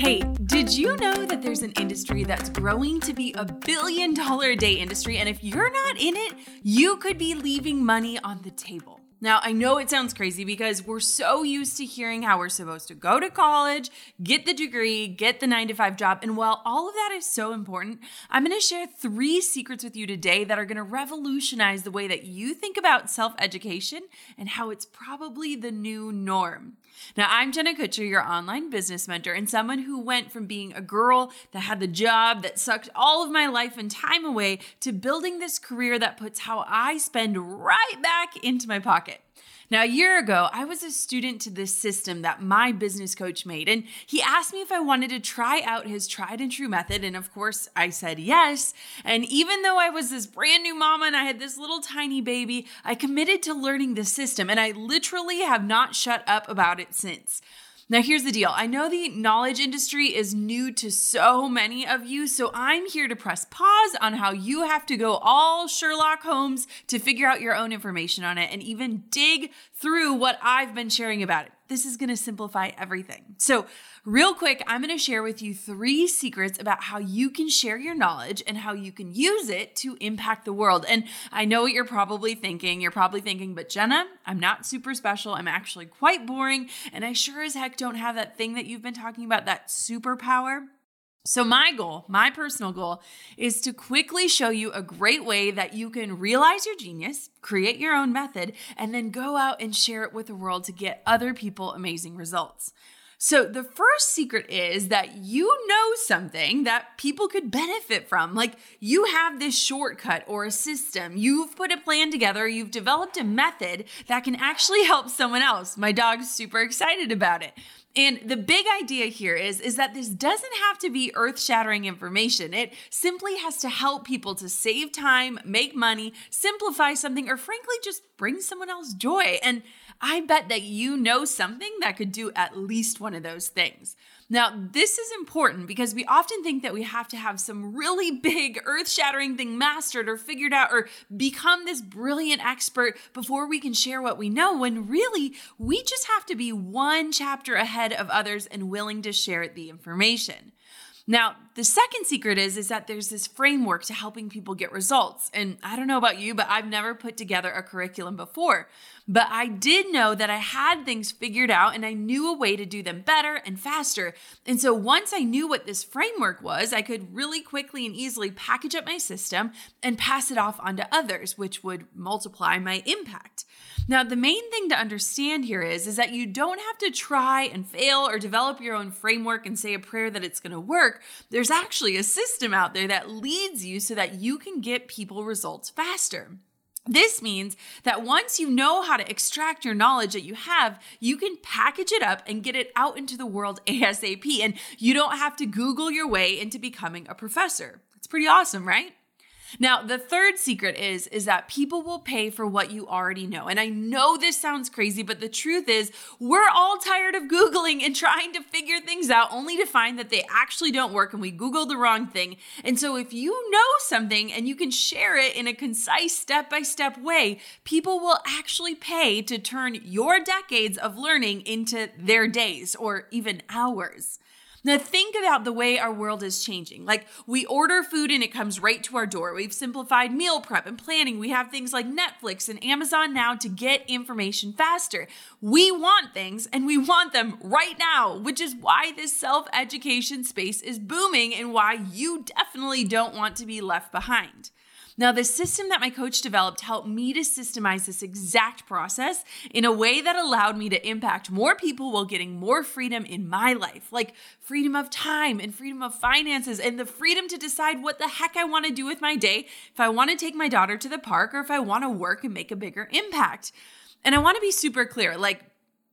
Hey, did you know that there's an industry that's growing to be a billion dollar a day industry? And if you're not in it, you could be leaving money on the table. Now, I know it sounds crazy because we're so used to hearing how we're supposed to go to college, get the degree, get the nine to five job. And while all of that is so important, I'm going to share three secrets with you today that are going to revolutionize the way that you think about self education and how it's probably the new norm. Now, I'm Jenna Kutcher, your online business mentor, and someone who went from being a girl that had the job that sucked all of my life and time away to building this career that puts how I spend right back into my pocket. Now, a year ago, I was a student to this system that my business coach made, and he asked me if I wanted to try out his tried and true method. And of course, I said yes. And even though I was this brand new mama and I had this little tiny baby, I committed to learning the system, and I literally have not shut up about it since. Now, here's the deal I know the knowledge industry is new to so many of you, so I'm here to press pause on how you have to go all Sherlock Holmes to figure out your own information on it and even dig through what I've been sharing about it. This is gonna simplify everything. So, real quick, I'm gonna share with you three secrets about how you can share your knowledge and how you can use it to impact the world. And I know what you're probably thinking. You're probably thinking, but Jenna, I'm not super special. I'm actually quite boring. And I sure as heck don't have that thing that you've been talking about, that superpower. So, my goal, my personal goal, is to quickly show you a great way that you can realize your genius, create your own method, and then go out and share it with the world to get other people amazing results. So, the first secret is that you know something that people could benefit from. Like, you have this shortcut or a system, you've put a plan together, you've developed a method that can actually help someone else. My dog's super excited about it. And the big idea here is, is that this doesn't have to be earth shattering information. It simply has to help people to save time, make money, simplify something, or frankly, just bring someone else joy. And I bet that you know something that could do at least one of those things. Now, this is important because we often think that we have to have some really big, earth shattering thing mastered or figured out or become this brilliant expert before we can share what we know, when really we just have to be one chapter ahead of others and willing to share the information. Now, the second secret is is that there's this framework to helping people get results. And I don't know about you, but I've never put together a curriculum before. But I did know that I had things figured out and I knew a way to do them better and faster. And so once I knew what this framework was, I could really quickly and easily package up my system and pass it off onto others, which would multiply my impact. Now, the main thing to understand here is, is that you don't have to try and fail or develop your own framework and say a prayer that it's going to work. There's actually a system out there that leads you so that you can get people results faster. This means that once you know how to extract your knowledge that you have, you can package it up and get it out into the world ASAP. And you don't have to Google your way into becoming a professor. It's pretty awesome, right? Now, the third secret is is that people will pay for what you already know. And I know this sounds crazy, but the truth is we're all tired of googling and trying to figure things out only to find that they actually don't work and we googled the wrong thing. And so if you know something and you can share it in a concise step-by-step way, people will actually pay to turn your decades of learning into their days or even hours. Now, think about the way our world is changing. Like, we order food and it comes right to our door. We've simplified meal prep and planning. We have things like Netflix and Amazon now to get information faster. We want things and we want them right now, which is why this self education space is booming and why you definitely don't want to be left behind. Now, the system that my coach developed helped me to systemize this exact process in a way that allowed me to impact more people while getting more freedom in my life, like freedom of time and freedom of finances and the freedom to decide what the heck I want to do with my day, if I want to take my daughter to the park or if I want to work and make a bigger impact. And I want to be super clear like,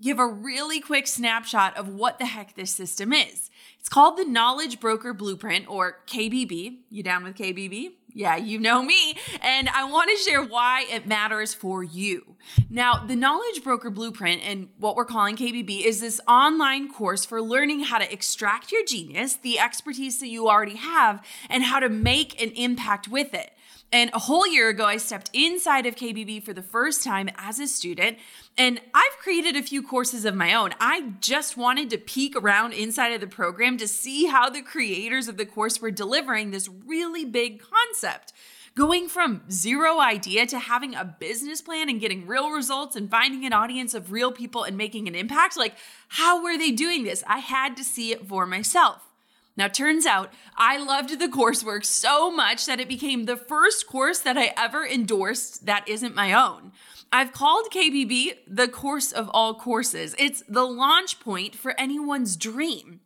give a really quick snapshot of what the heck this system is. It's called the Knowledge Broker Blueprint or KBB. You down with KBB? Yeah, you know me. And I want to share why it matters for you. Now, the Knowledge Broker Blueprint and what we're calling KBB is this online course for learning how to extract your genius, the expertise that you already have, and how to make an impact with it. And a whole year ago, I stepped inside of KBB for the first time as a student. And I've created a few courses of my own. I just wanted to peek around inside of the program to see how the creators of the course were delivering this really big concept. Going from zero idea to having a business plan and getting real results and finding an audience of real people and making an impact. Like, how were they doing this? I had to see it for myself. Now, turns out I loved the coursework so much that it became the first course that I ever endorsed that isn't my own. I've called KBB the course of all courses. It's the launch point for anyone's dream.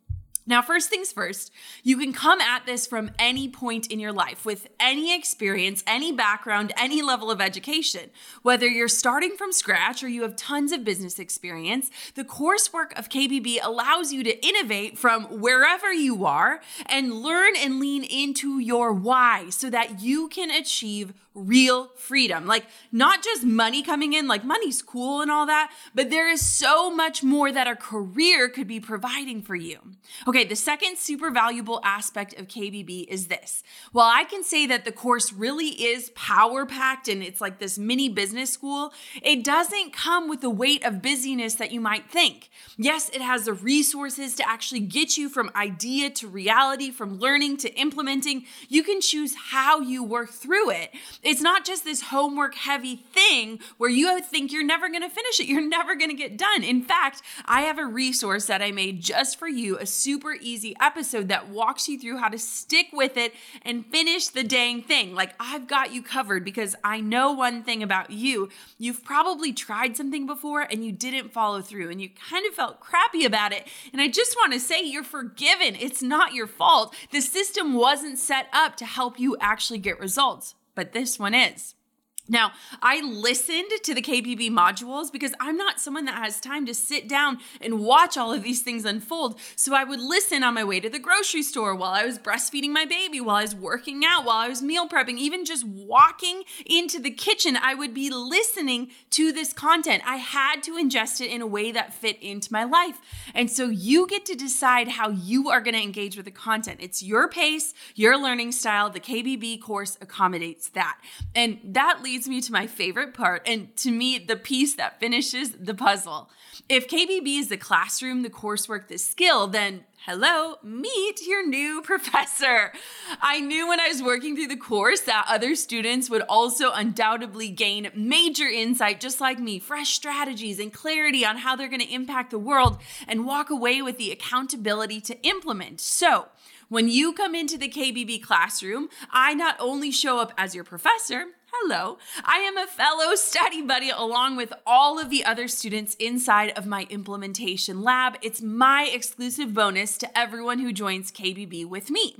Now, first things first, you can come at this from any point in your life with any experience, any background, any level of education. Whether you're starting from scratch or you have tons of business experience, the coursework of KBB allows you to innovate from wherever you are and learn and lean into your why so that you can achieve real freedom. Like, not just money coming in, like, money's cool and all that, but there is so much more that a career could be providing for you. Okay, the second super valuable aspect of KBB is this. While I can say that the course really is power packed and it's like this mini business school, it doesn't come with the weight of busyness that you might think. Yes, it has the resources to actually get you from idea to reality, from learning to implementing. You can choose how you work through it. It's not just this homework heavy thing where you think you're never going to finish it. You're never going to get done. In fact, I have a resource that I made just for you, a super easy episode that walks you through how to stick with it and finish the dang thing. Like I've got you covered because I know one thing about you. You've probably tried something before and you didn't follow through and you kind of felt crappy about it. And I just want to say you're forgiven. It's not your fault. The system wasn't set up to help you actually get results but this one is. Now, I listened to the KBB modules because I'm not someone that has time to sit down and watch all of these things unfold. So I would listen on my way to the grocery store while I was breastfeeding my baby, while I was working out, while I was meal prepping, even just walking into the kitchen. I would be listening to this content. I had to ingest it in a way that fit into my life. And so you get to decide how you are going to engage with the content. It's your pace, your learning style. The KBB course accommodates that. And that leads leads me to my favorite part, and to me, the piece that finishes the puzzle. If KBB is the classroom, the coursework, the skill, then hello, meet your new professor. I knew when I was working through the course that other students would also undoubtedly gain major insight, just like me, fresh strategies and clarity on how they're going to impact the world and walk away with the accountability to implement. So, when you come into the KBB classroom, I not only show up as your professor, Hello. I am a fellow study buddy along with all of the other students inside of my implementation lab. It's my exclusive bonus to everyone who joins KBB with me.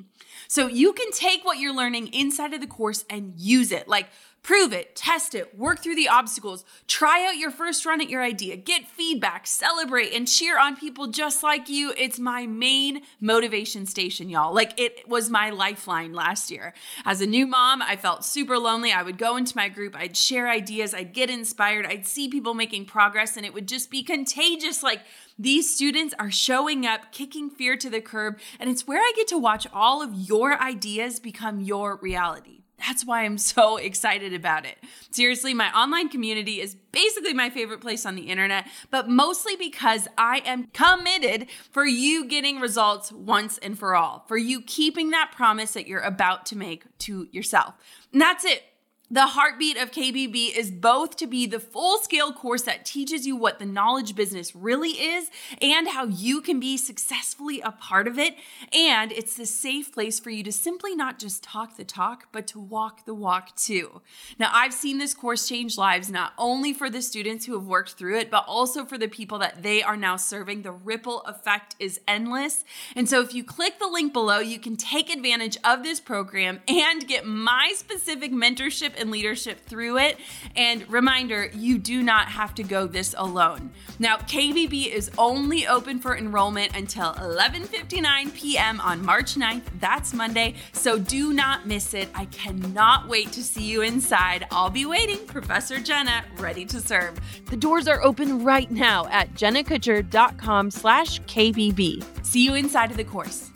So you can take what you're learning inside of the course and use it. Like, Prove it, test it, work through the obstacles, try out your first run at your idea, get feedback, celebrate, and cheer on people just like you. It's my main motivation station, y'all. Like it was my lifeline last year. As a new mom, I felt super lonely. I would go into my group, I'd share ideas, I'd get inspired, I'd see people making progress, and it would just be contagious. Like, these students are showing up, kicking fear to the curb, and it's where I get to watch all of your ideas become your reality. That's why I'm so excited about it. Seriously, my online community is basically my favorite place on the internet, but mostly because I am committed for you getting results once and for all, for you keeping that promise that you're about to make to yourself. And that's it. The heartbeat of KBB is both to be the full scale course that teaches you what the knowledge business really is and how you can be successfully a part of it. And it's the safe place for you to simply not just talk the talk, but to walk the walk too. Now, I've seen this course change lives not only for the students who have worked through it, but also for the people that they are now serving. The ripple effect is endless. And so if you click the link below, you can take advantage of this program and get my specific mentorship and leadership through it. And reminder, you do not have to go this alone. Now, KBB is only open for enrollment until 11:59 p.m. on March 9th. That's Monday, so do not miss it. I cannot wait to see you inside. I'll be waiting, Professor Jenna, ready to serve. The doors are open right now at jennakutcher.com/kbb. See you inside of the course.